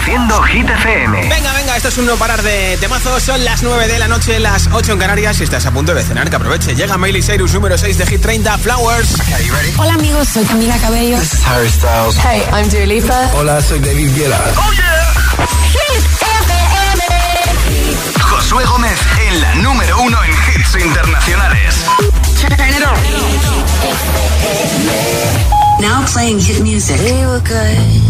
Produciendo Hit FM. Venga, venga, esto es un no parar de temazos. Son las 9 de la noche, las 8 en Canarias. Si estás a punto de cenar, que aproveche. Llega Miley Cyrus, número 6 de Hit 30, Flowers. Hola, amigos, soy Camila Cabello. This is Harry Styles. Hey, I'm Dua Lipa. Hola, soy David Guetta. ¡Oh, yeah! Hit FM. Josué Gómez en la número 1 en hits internacionales. Now playing hit music. We were good.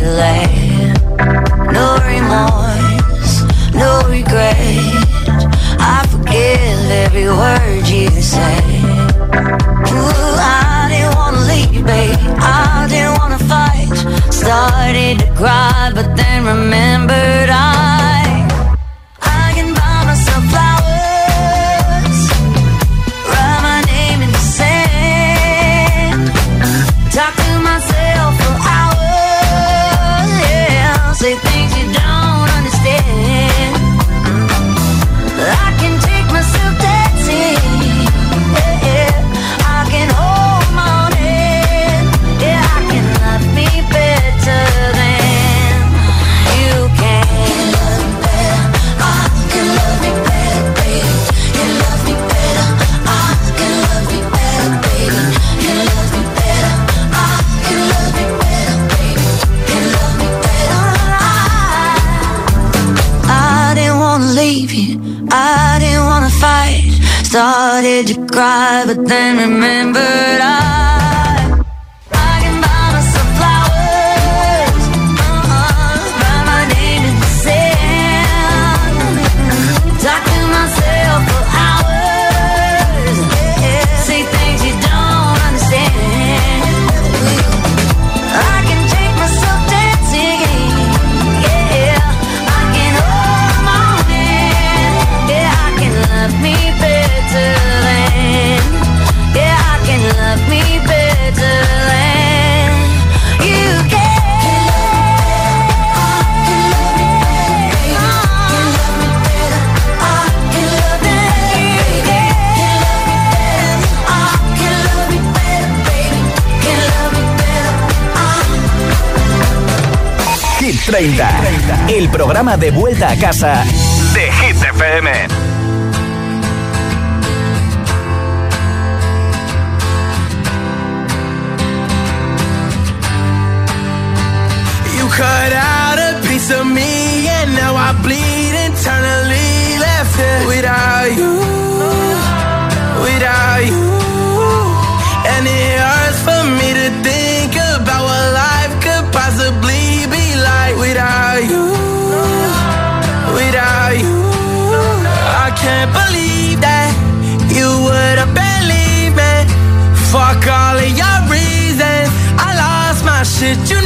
delay. No remorse, no regret. I forgive every word you say. Ooh, I didn't wanna leave, babe. I didn't wanna fight. Started to cry, but then remember. programa de vuelta a casa. all of your reasons. I lost my shit. You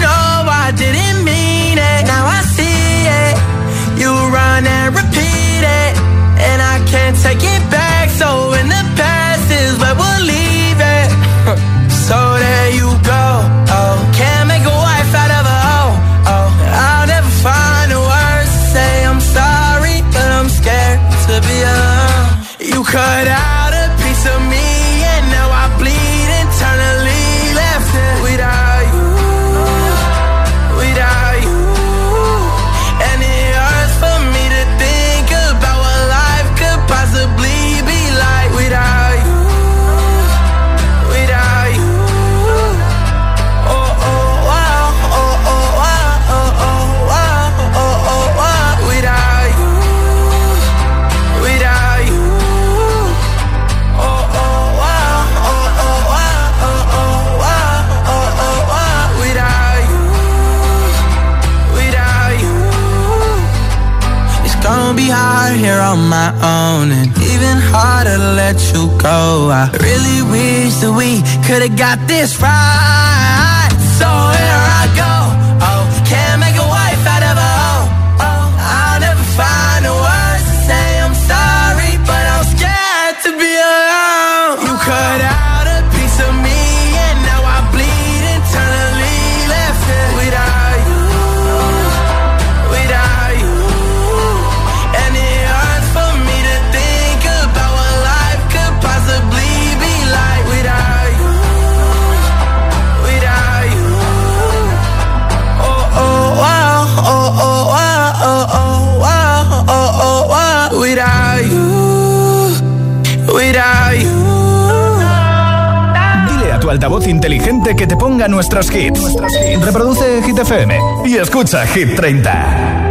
my own and even harder to let you go. I really wish that we could've got this right. Nuestros hits. Reproduce Hit FM y escucha Hit 30.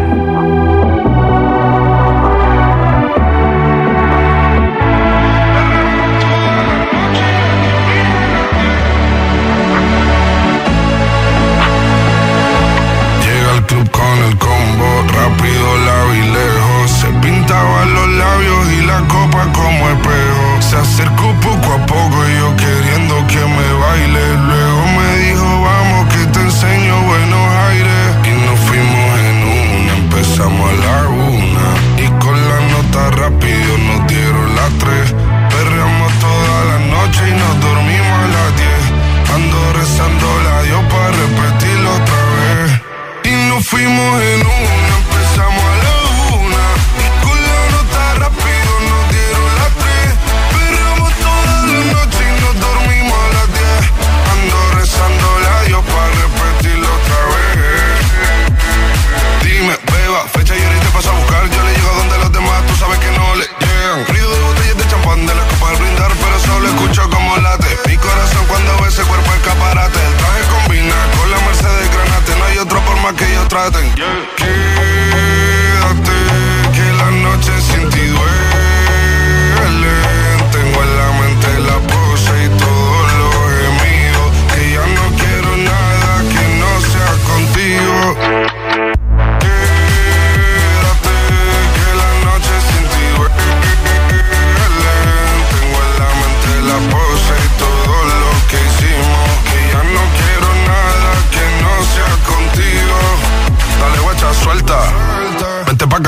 Por más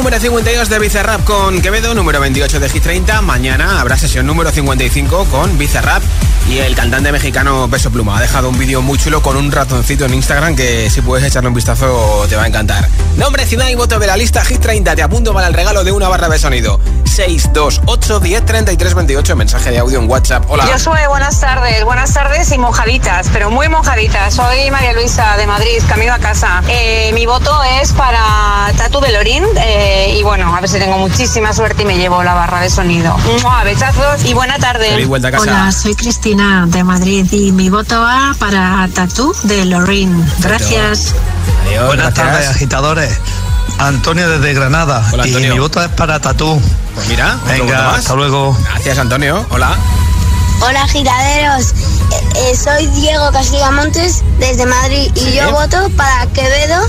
número 52 de Bizarrap con Quevedo, número 28 de Hit 30. Mañana habrá sesión número 55 con Bizarrap y el cantante mexicano Peso Pluma. Ha dejado un vídeo muy chulo con un ratoncito en Instagram que si puedes echarle un vistazo te va a encantar. Nombre, ciudad y voto de la lista Hit 30. Te apunto para el regalo de una barra de sonido. 628 10 33 28. Mensaje de audio en WhatsApp. Hola. Yo soy buenas tardes, buenas tardes y mojaditas, pero muy mojaditas. Soy María Luisa de Madrid, camino a casa. Eh, mi voto es para Tatu Belorín eh, y bueno, a ver si tengo muchísima suerte y me llevo la barra de sonido. ¡Mua! Besazos y buena tarde. Feliz vuelta a casa. Hola, soy Cristina de Madrid y mi voto va para Tatú de Lorin. Gracias. Adiós, Buenas gracias. tardes, agitadores. Antonio desde Granada. Hola, Y Antonio. mi voto es para Tatú. Pues mira, otro voto Venga, más. hasta luego. Gracias, Antonio. Hola. Hola giraderos, Eh, eh, soy Diego Castilla Montes desde Madrid y Sí. yo voto para Quevedo,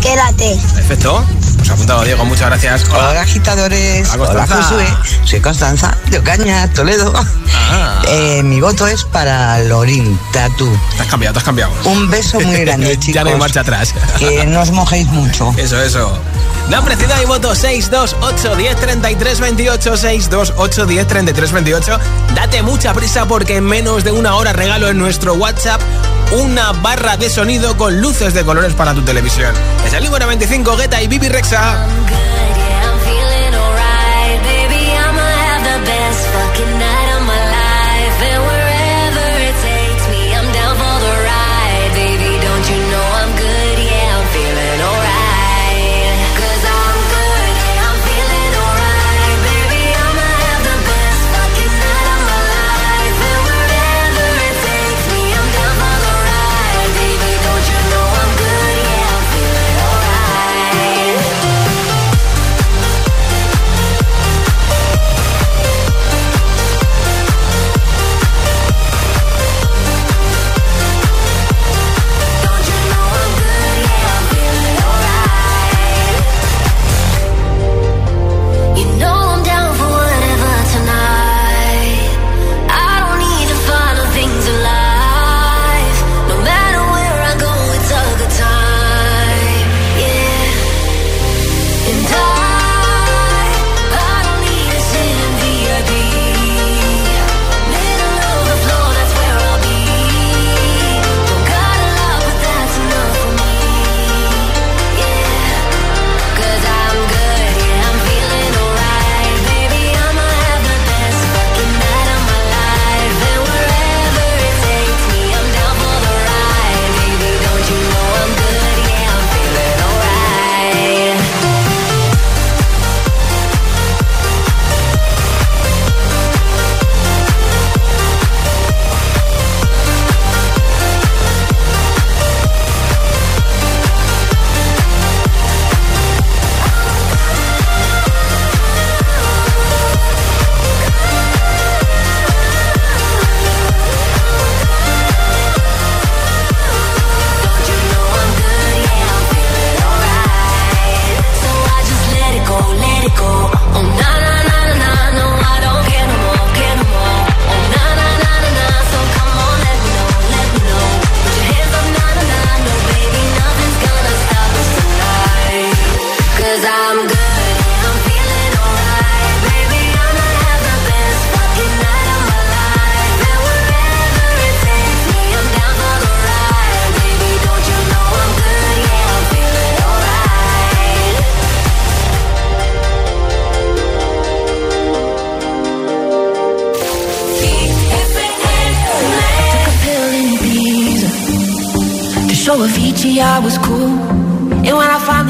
quédate. Perfecto. Pues apuntado, Diego. Muchas gracias. Hola. Hola agitadores, Hola, hola. Josué, soy Constanza de Ocaña, Toledo. Ah. Eh, mi voto es para Lorín Tatu. Te has cambiado, te has cambiado. Un beso muy grande, chicos. ya no hay marcha atrás. Que no os mojéis mucho. Eso, eso. Nombre, ciudad y voto 628 10 33 28 628 10 33 28. Date mucha prisa porque en menos de una hora regalo en nuestro WhatsApp una barra de sonido con luces de colores para tu televisión. Es el número 25, Guetta y Bibi Rexa. You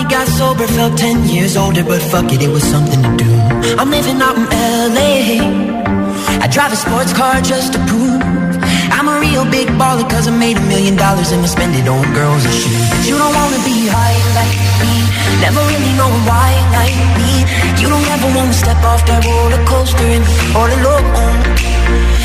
finally got sober Felt 10 years older But fuck it, it was something to do. I'm living out in L.A. I drive a sports car just to prove I'm a real big baller Cause I made a million dollars And I spend it on girls and shoes But you don't wanna be high like me Never really know why like me. You don't ever wanna step off that roller coaster And all alone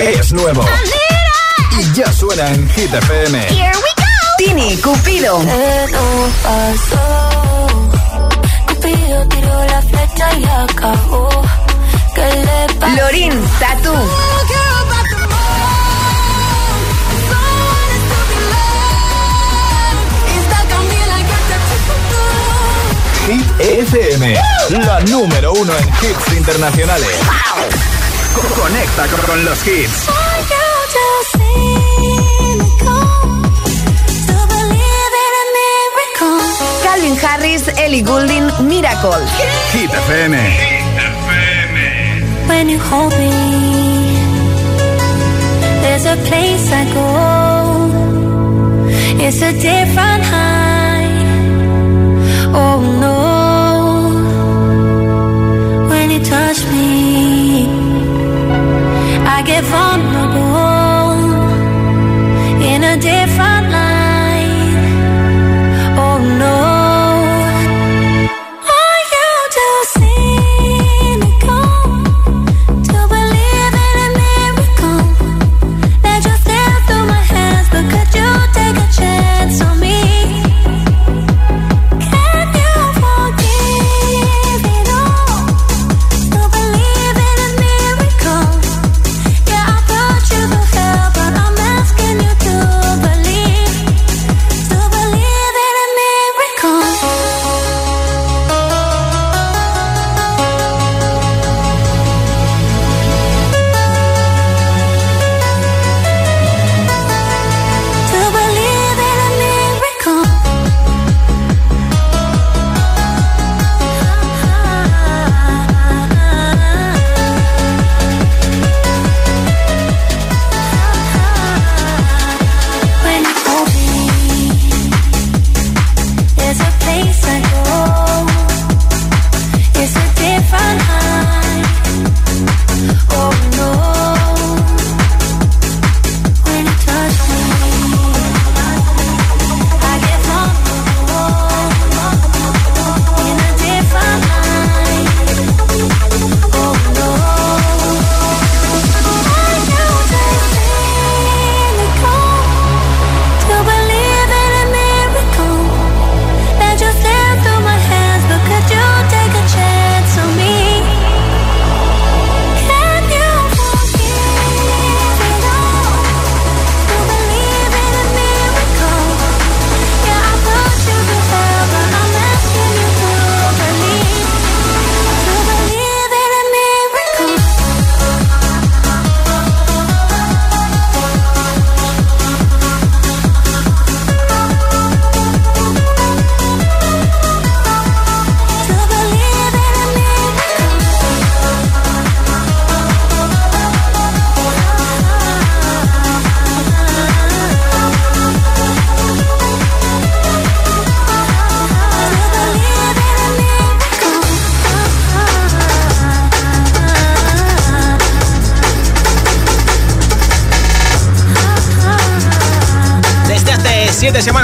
es nuevo. Y ya suena en Hit FM. Here we go. Tini Cupido. No oh, pasó. Cupido le pasó? Lorín Tatu. Hit FM, la número uno en hits internacionales. Conecta con los hits. Calvin Harris, Ellie Goulding, Miracle. Hit FM. When you hold me, there's a place I go. It's a different high. Oh.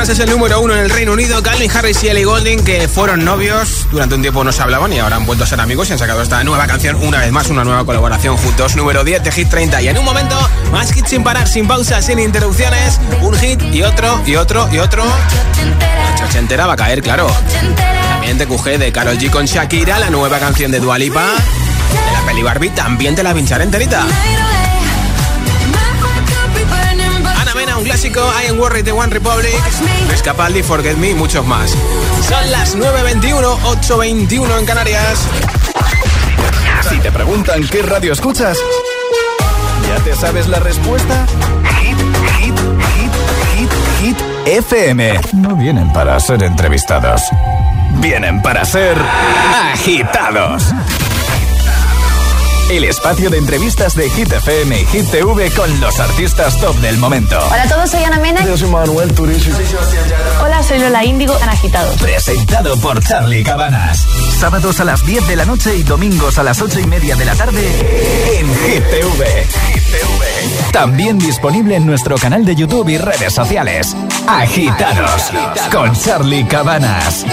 Es el número uno en el Reino Unido. Calvin Harris y Ellie Golding, que fueron novios, durante un tiempo no se hablaban y ahora han vuelto a ser amigos y han sacado esta nueva canción, una vez más, una nueva colaboración juntos. Número 10 de Hit 30. Y en un momento, más hits sin parar, sin pausa, sin interrupciones. Un hit y otro, y otro, y otro. La choche entera va a caer, claro. También te QG de Karol G con Shakira, la nueva canción de Dua Lipa. De la peli Barbie también te la pincharé enterita. Clásico, I Am Worried de One Republic, Luis Forget Me y muchos más. Son las 9.21, 8.21 en Canarias. Si te preguntan qué radio escuchas, ¿ya te sabes la respuesta? Hit, hit, hit, hit, hit, FM. No vienen para ser entrevistados, vienen para ser agitados. El espacio de entrevistas de Hit FM y Hit TV con los artistas top del momento. Hola a todos, soy Ana Mena. Yo soy Manuel Turizo. Hola, soy Lola Índigo, en Agitados. Presentado por Charlie Cabanas. Sábados a las 10 de la noche y domingos a las 8 y media de la tarde en Hit TV. También disponible en nuestro canal de YouTube y redes sociales. Agitados con Charlie Cabanas.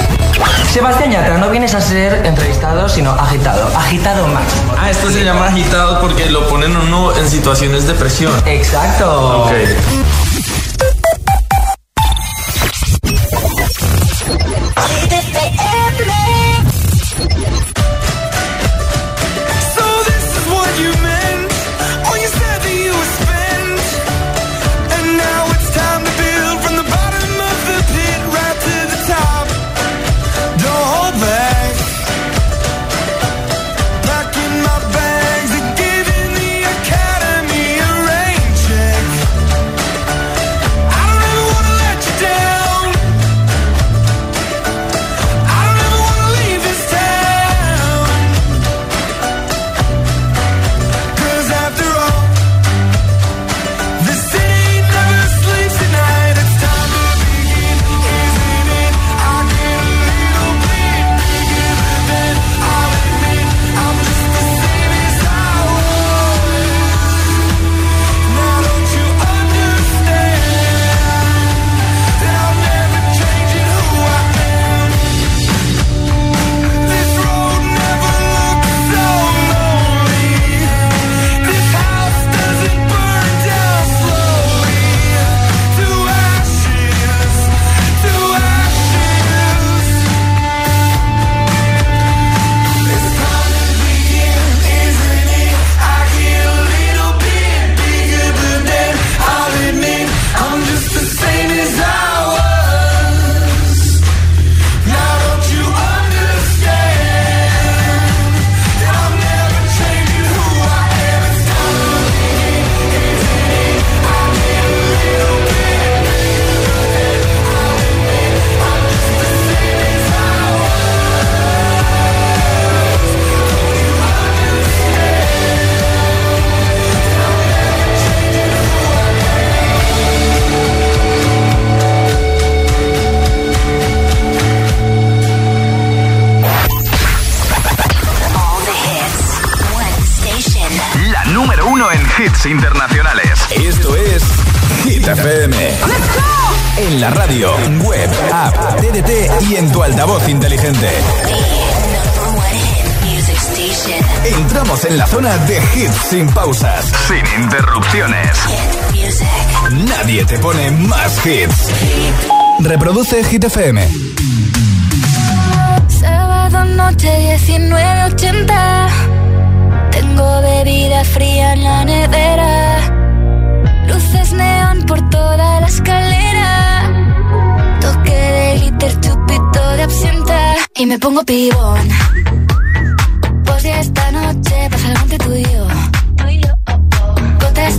Sebastián Yatra, no vienes a ser entrevistado, sino agitado. Agitado máximo. Ah, esto se llama agitado porque lo ponen uno en situaciones de presión. Exacto. Inteligente. Entramos en la zona de hits sin pausas, sin interrupciones. Nadie te pone más hits. Reproduce Hit FM. Sábado noche 1980. Tengo bebida fría en la nevera. Luces neón por toda la escalera. Y me pongo pibón. Pues ya esta noche pasa algo entre tú y yo.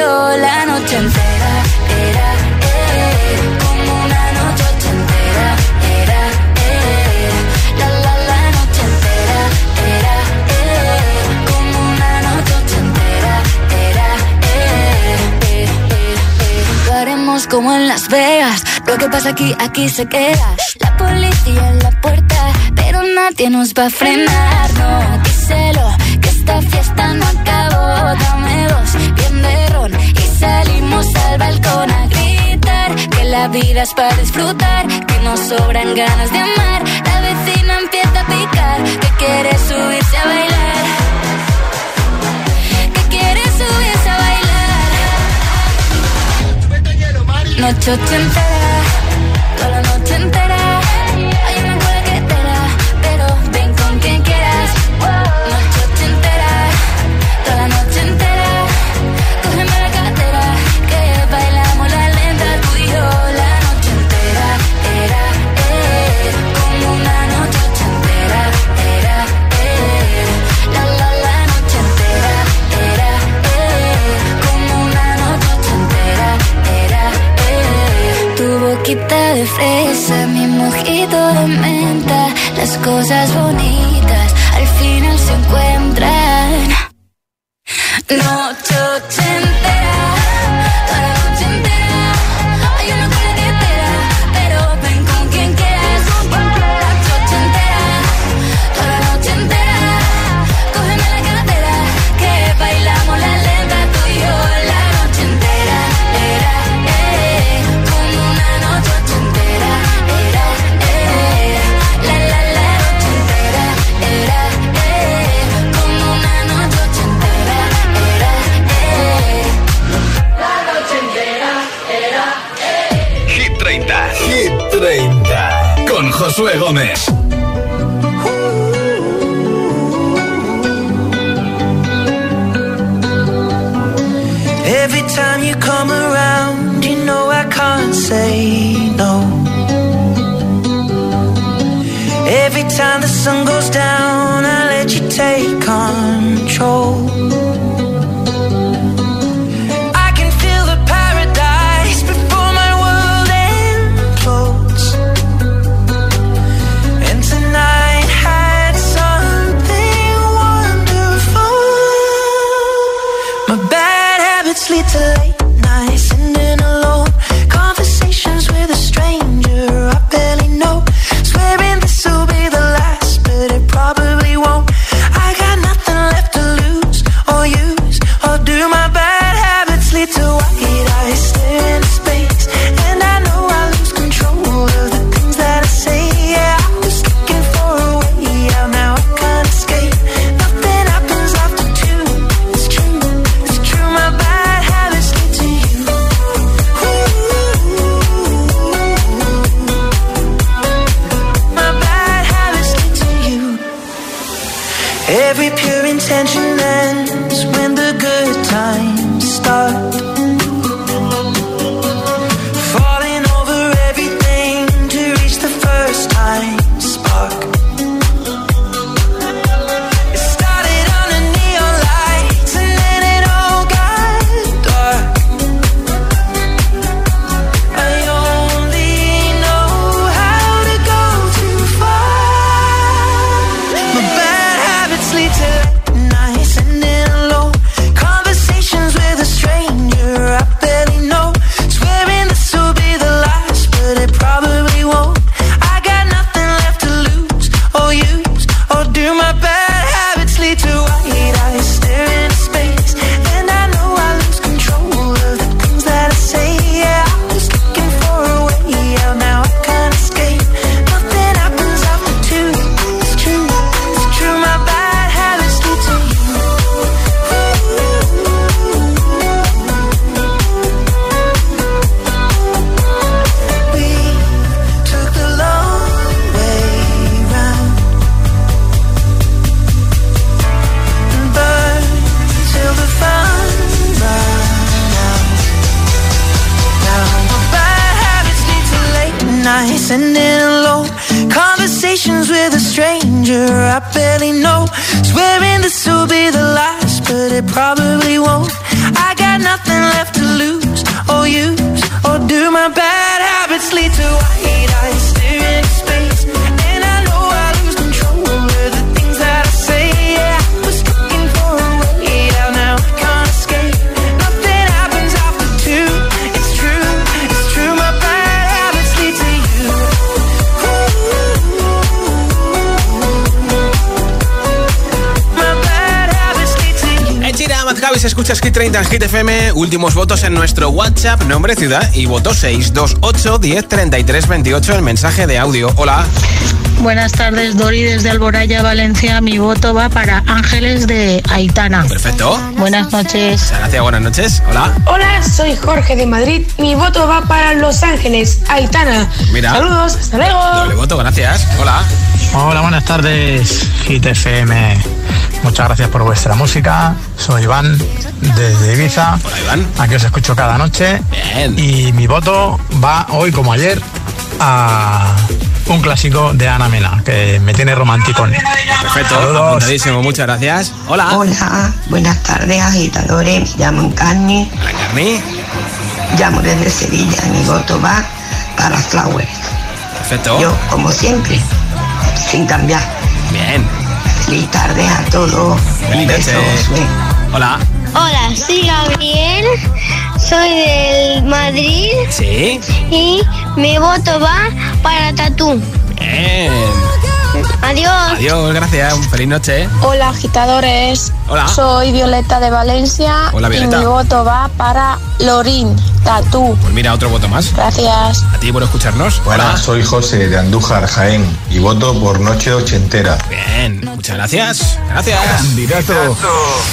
la noche entera. Era, eh, como una noche entera. Era, eh, la, la, la noche entera. Era, eh, como una noche entera. Era, eh, eh, eh, Lo haremos como en Las Vegas. Lo que pasa aquí, aquí se queda. La policía en la puerta, pero nadie nos va a frenar. No, díselo, que esta fiesta no acabó. Dame dos salimos al balcón a gritar que la vida es para disfrutar, que nos sobran ganas de amar. La vecina empieza a picar, que quiere subirse a bailar. Que quiere subirse a bailar. Noche entera boquita de fresa, mi mojito de menta, las cosas bonitas al final se encuentran. No Gómez. Escucha Hit 30 en Hit FM. Últimos votos en nuestro WhatsApp, nombre, ciudad y voto 628 10 33 28. El mensaje de audio. Hola. Buenas tardes, Dori, desde Alboraya, Valencia. Mi voto va para Ángeles de Aitana. Perfecto. Buenas noches. Gracias, buenas noches. Hola. Hola, soy Jorge de Madrid. Mi voto va para Los Ángeles, Aitana. Mira. Saludos, hasta luego. Doble voto, gracias. Hola. Hola, buenas tardes, Hit FM. Muchas gracias por vuestra música. Soy Iván desde Ibiza. Aquí os escucho cada noche. Bien. Y mi voto va hoy como ayer a un clásico de Ana Mena, que me tiene romántico. Perfecto. Apuntadísimo, muchas gracias. Hola. Hola, buenas tardes agitadores, me llamo Encarni, Hola, Carni. llamo desde Sevilla, mi voto va para Flower. Perfecto. Yo, como siempre, sin cambiar. Bien. Feliz tarde a todos. Un Feliz noche. Josué. Hola. Hola, soy Gabriel, soy del Madrid Sí. y mi voto va para Tatú. Bien. Adiós. Adiós, gracias. Feliz noche. Hola, agitadores. Hola. Soy Violeta de Valencia. Hola, Violeta. Y mi voto va para Lorín, Tatú. Pues mira, otro voto más. Gracias. A ti por escucharnos. Hola, soy José de Andújar, Jaén, y voto por Noche Ochentera. Bien. Muchas gracias. Gracias. Candidato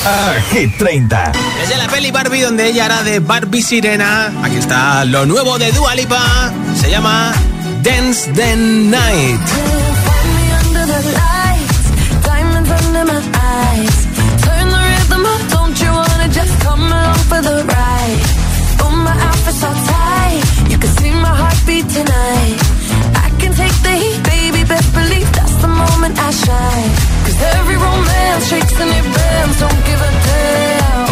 a Hit 30. Desde la peli Barbie, donde ella hará de Barbie Sirena. Aquí está lo nuevo de Dua Lipa. Se llama Dance the Night. For the ride? Oh, my outfit's so tight, you can see my heartbeat tonight. I can take the heat, baby, best believe that's the moment I shine. Cause every romance shakes and it bends, don't give a damn.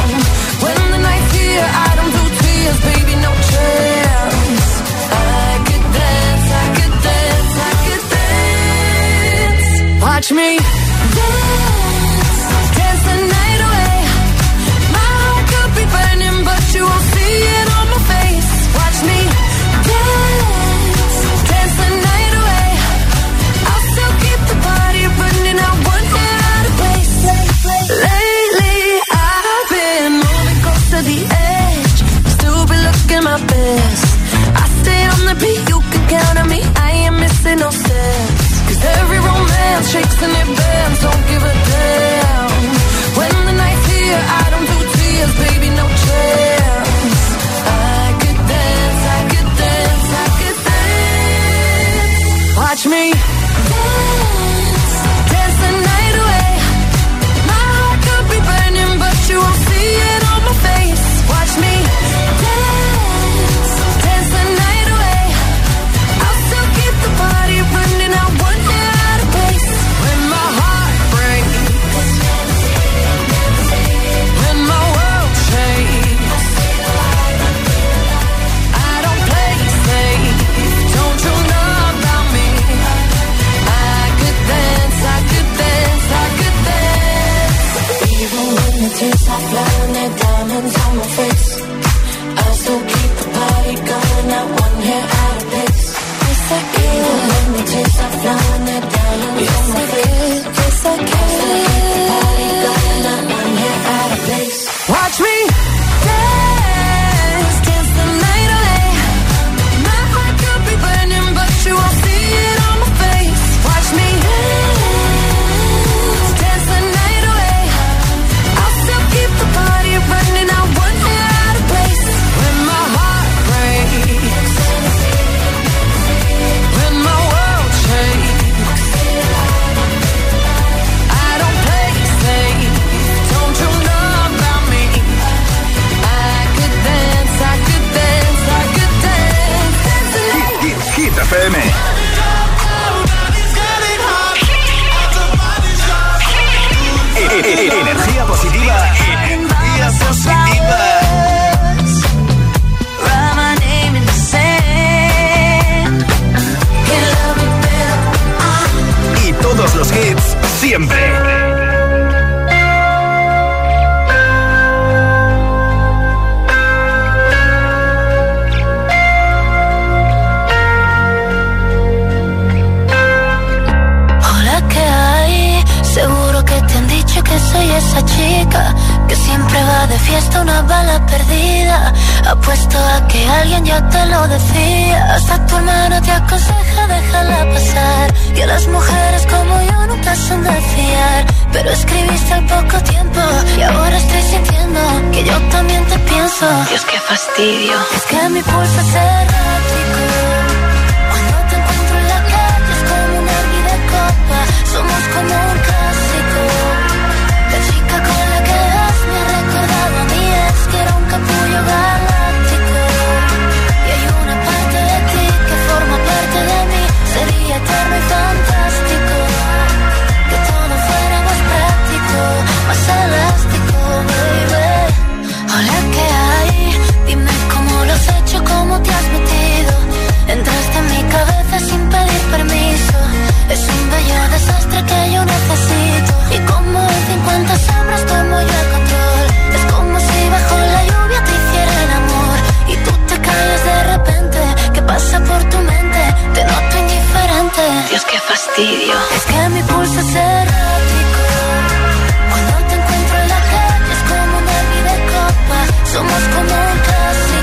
When the night's here, I don't do tears, baby, no chance. I could dance, I could dance, I could dance. Watch me dance, beat, you can count on me. I ain't missing no steps. Cause every romance shakes and it bends, don't give a damn. When the night's here, I don't do tears, baby, no chance. I could dance, I could dance, I could dance. Watch me Energía positiva. Energía positiva. Y todos los hits siempre. Que siempre va de fiesta una bala perdida. Apuesto a que alguien ya te lo decía. Hasta tu hermana te aconseja déjala pasar. Que las mujeres como yo nunca son de fiar. Pero escribiste al poco tiempo y ahora estoy sintiendo que yo también te pienso. Dios, qué fastidio. Es que mi pulso es errático. Cuando te encuentro en la calle es como una vida copa. Somos como te has metido. Entraste en mi cabeza sin pedir permiso. Es un bello desastre que yo necesito. Y como en 50 sombras tomo yo el control. Es como si bajo la lluvia te hiciera el amor. Y tú te callas de repente. ¿Qué pasa por tu mente? Te noto indiferente. Dios, qué fastidio. Es que mi pulso es errático. Cuando te encuentro en la calle es como una vida de copa. Somos como un clásico.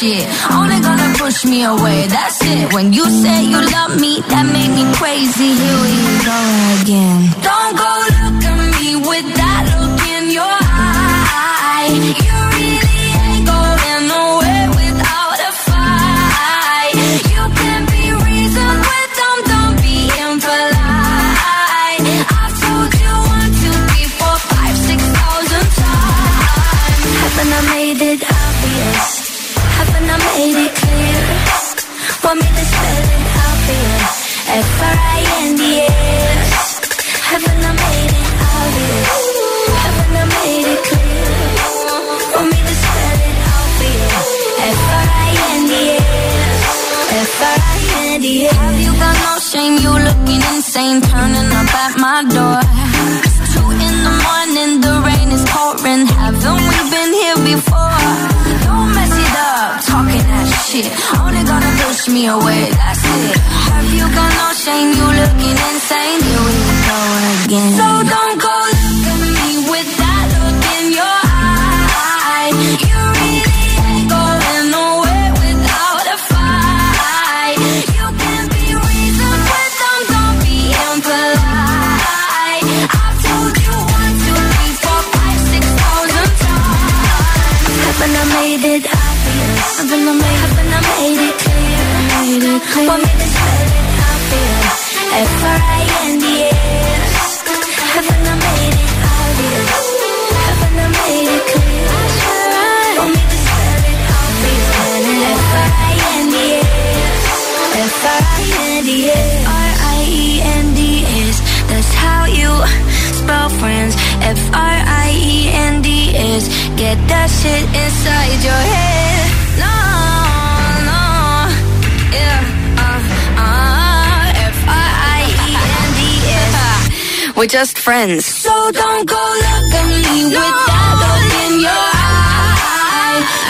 Shit. Only gonna push me away, that's it. When you you door. Two in the morning, the rain is pouring. Haven't we been here before? Don't mess it up, talking that shit. Only gonna push me away, that's it. Have you got no shame? You looking insane. Here we go again. So don't go One minute sudden I feel F-R-I-N-D-S Haven't made it obvious? Haven't made it clear? One minute sudden I feel F-R-I-N-D-S F-R-I-N-D-S R-I-E-N-D-S That's how you spell friends F-R-I-E-N-D-S Get that shit inside your head We're just friends. So don't go look at me no. with that look in your eye.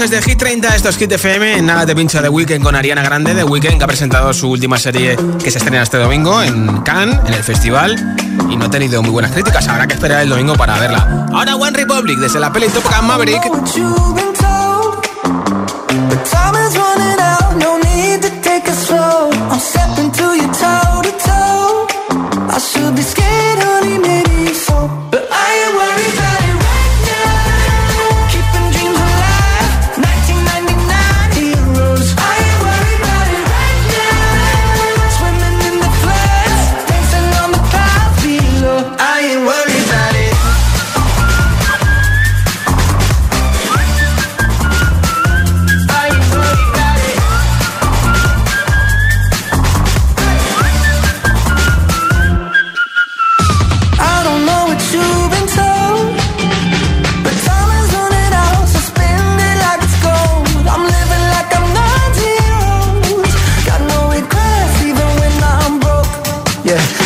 meses de Hit 30, esto es Hit FM. Nada te pincha de Weekend con Ariana Grande, de Weekend, que ha presentado su última serie que se estrena este domingo en Cannes, en el festival, y no ha tenido muy buenas críticas. Habrá que esperar el domingo para verla. Ahora One Republic, desde la peli Top Gun Maverick. Yeah.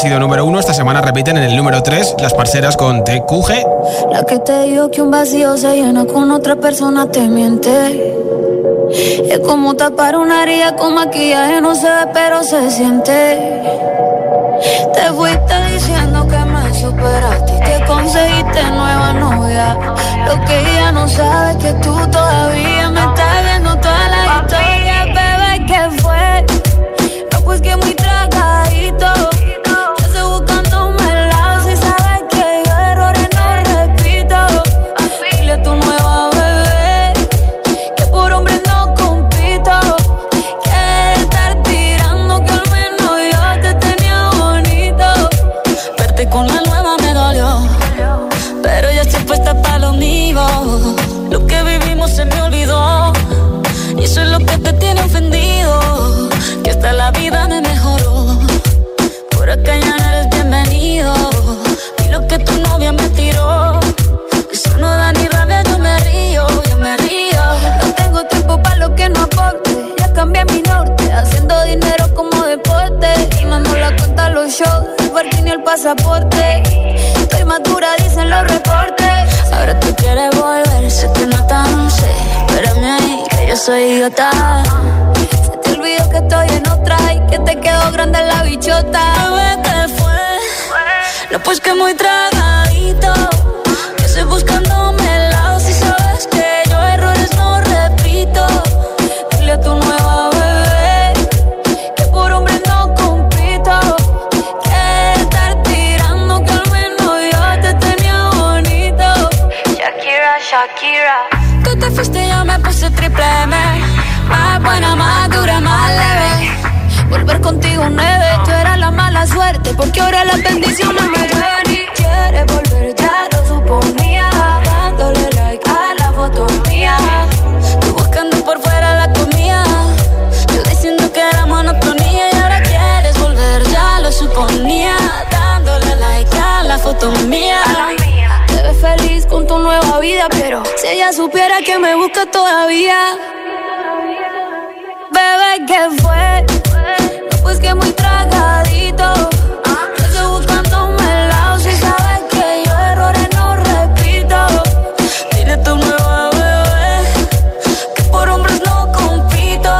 Sido número uno. Esta semana repiten en el número 3 las parceras con TQG. La que te digo que un vacío se llena con otra persona te miente. Es como tapar una herida con maquillaje, no se ve, pero se siente. Te fuiste diciendo que me superaste y que conseguiste nueva novia. Lo que ella no sabe es que tú todavía me estás viendo toda la historia, bebé, ¿qué fue? No, pues que muy el parking y el pasaporte. Estoy madura, dicen los reportes. Ahora tú quieres volver, te nota, no sé. Espérame ahí, que yo soy idiota. Se te olvidó que estoy en otra y que te quedó grande la bichota. Bebé, ¿qué fue? No, pues que muy tragadito. Que estoy buscándome Shakira. Tú te fuiste yo me puse triple M. Más buena, más dura, más leve. Volver contigo nueve, tú eras la mala suerte Porque ahora las bendiciones me llueven y quieres volver, ya lo suponía. Dándole like a la foto mía. Tú buscando por fuera la comida. Yo diciendo que era monotonía. Y ahora quieres volver, ya lo suponía. Dándole like a la foto mía tu nueva vida Pero si ella supiera que me busca todavía Bebé, ¿qué fue? Pues que muy tragadito. Yo estoy buscándome el lado si sabes que yo errores no repito. Dile tu nueva bebé que por hombres no compito.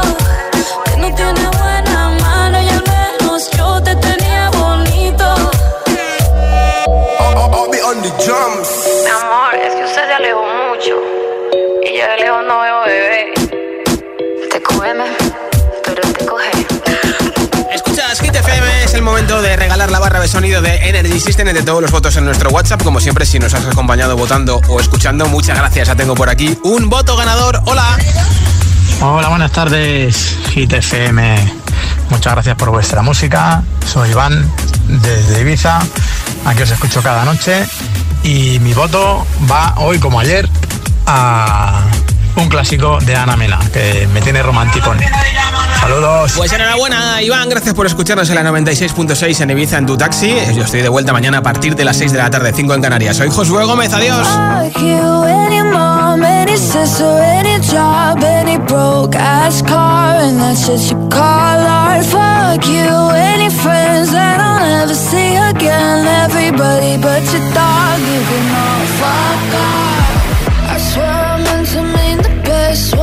Que no tiene buena mano y menos yo te tenía bonito. Mi amor, No veo bebé. Te come, pero te coge. Escuchas Hit FM, es el momento de regalar la barra de sonido de Energy System de todos los votos en nuestro WhatsApp. Como siempre, si nos has acompañado votando o escuchando, muchas gracias. Ya tengo por aquí un voto ganador. Hola. Hola, buenas tardes, Hit FM. Muchas gracias por vuestra música. Soy Iván desde Ibiza. Aquí os escucho cada noche. Y mi voto va hoy como ayer a un clásico de Ana Mena, que me tiene romántico. Saludos. Pues enhorabuena, Iván. Gracias por escucharnos en la 96.6 en Ibiza en tu taxi. Yo estoy de vuelta mañana a partir de las 6 de la tarde, 5 en Canarias. Soy Josué Gómez. Adiós. Fuck you, any mom, any sister, any job, any broke ass car, and that's just you call art. Fuck you, any friends that I'll never see again. Everybody but your dog, you can all fuck off.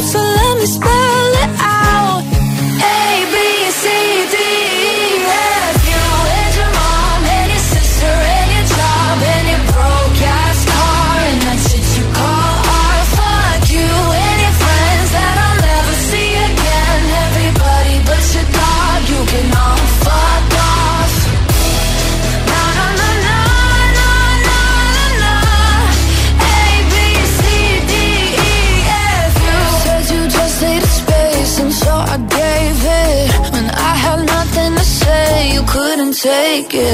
So let me spell it out. A B C Take it.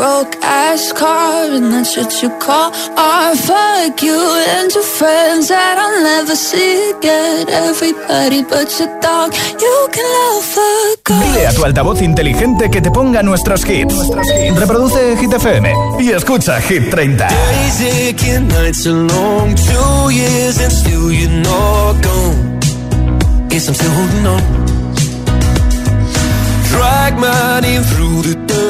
broke ass car, and that's what you call art. Fuck you and your friends that I'll never see again. Everybody but your dog, you can love a girl. Dile a tu altavoz inteligente que te ponga nuestros hits. Reproduce Hit FM y escucha Hit 30. Days aching, nights are long, two years and still you're not gone. Guess I'm still holding on. Drag my name through the dirt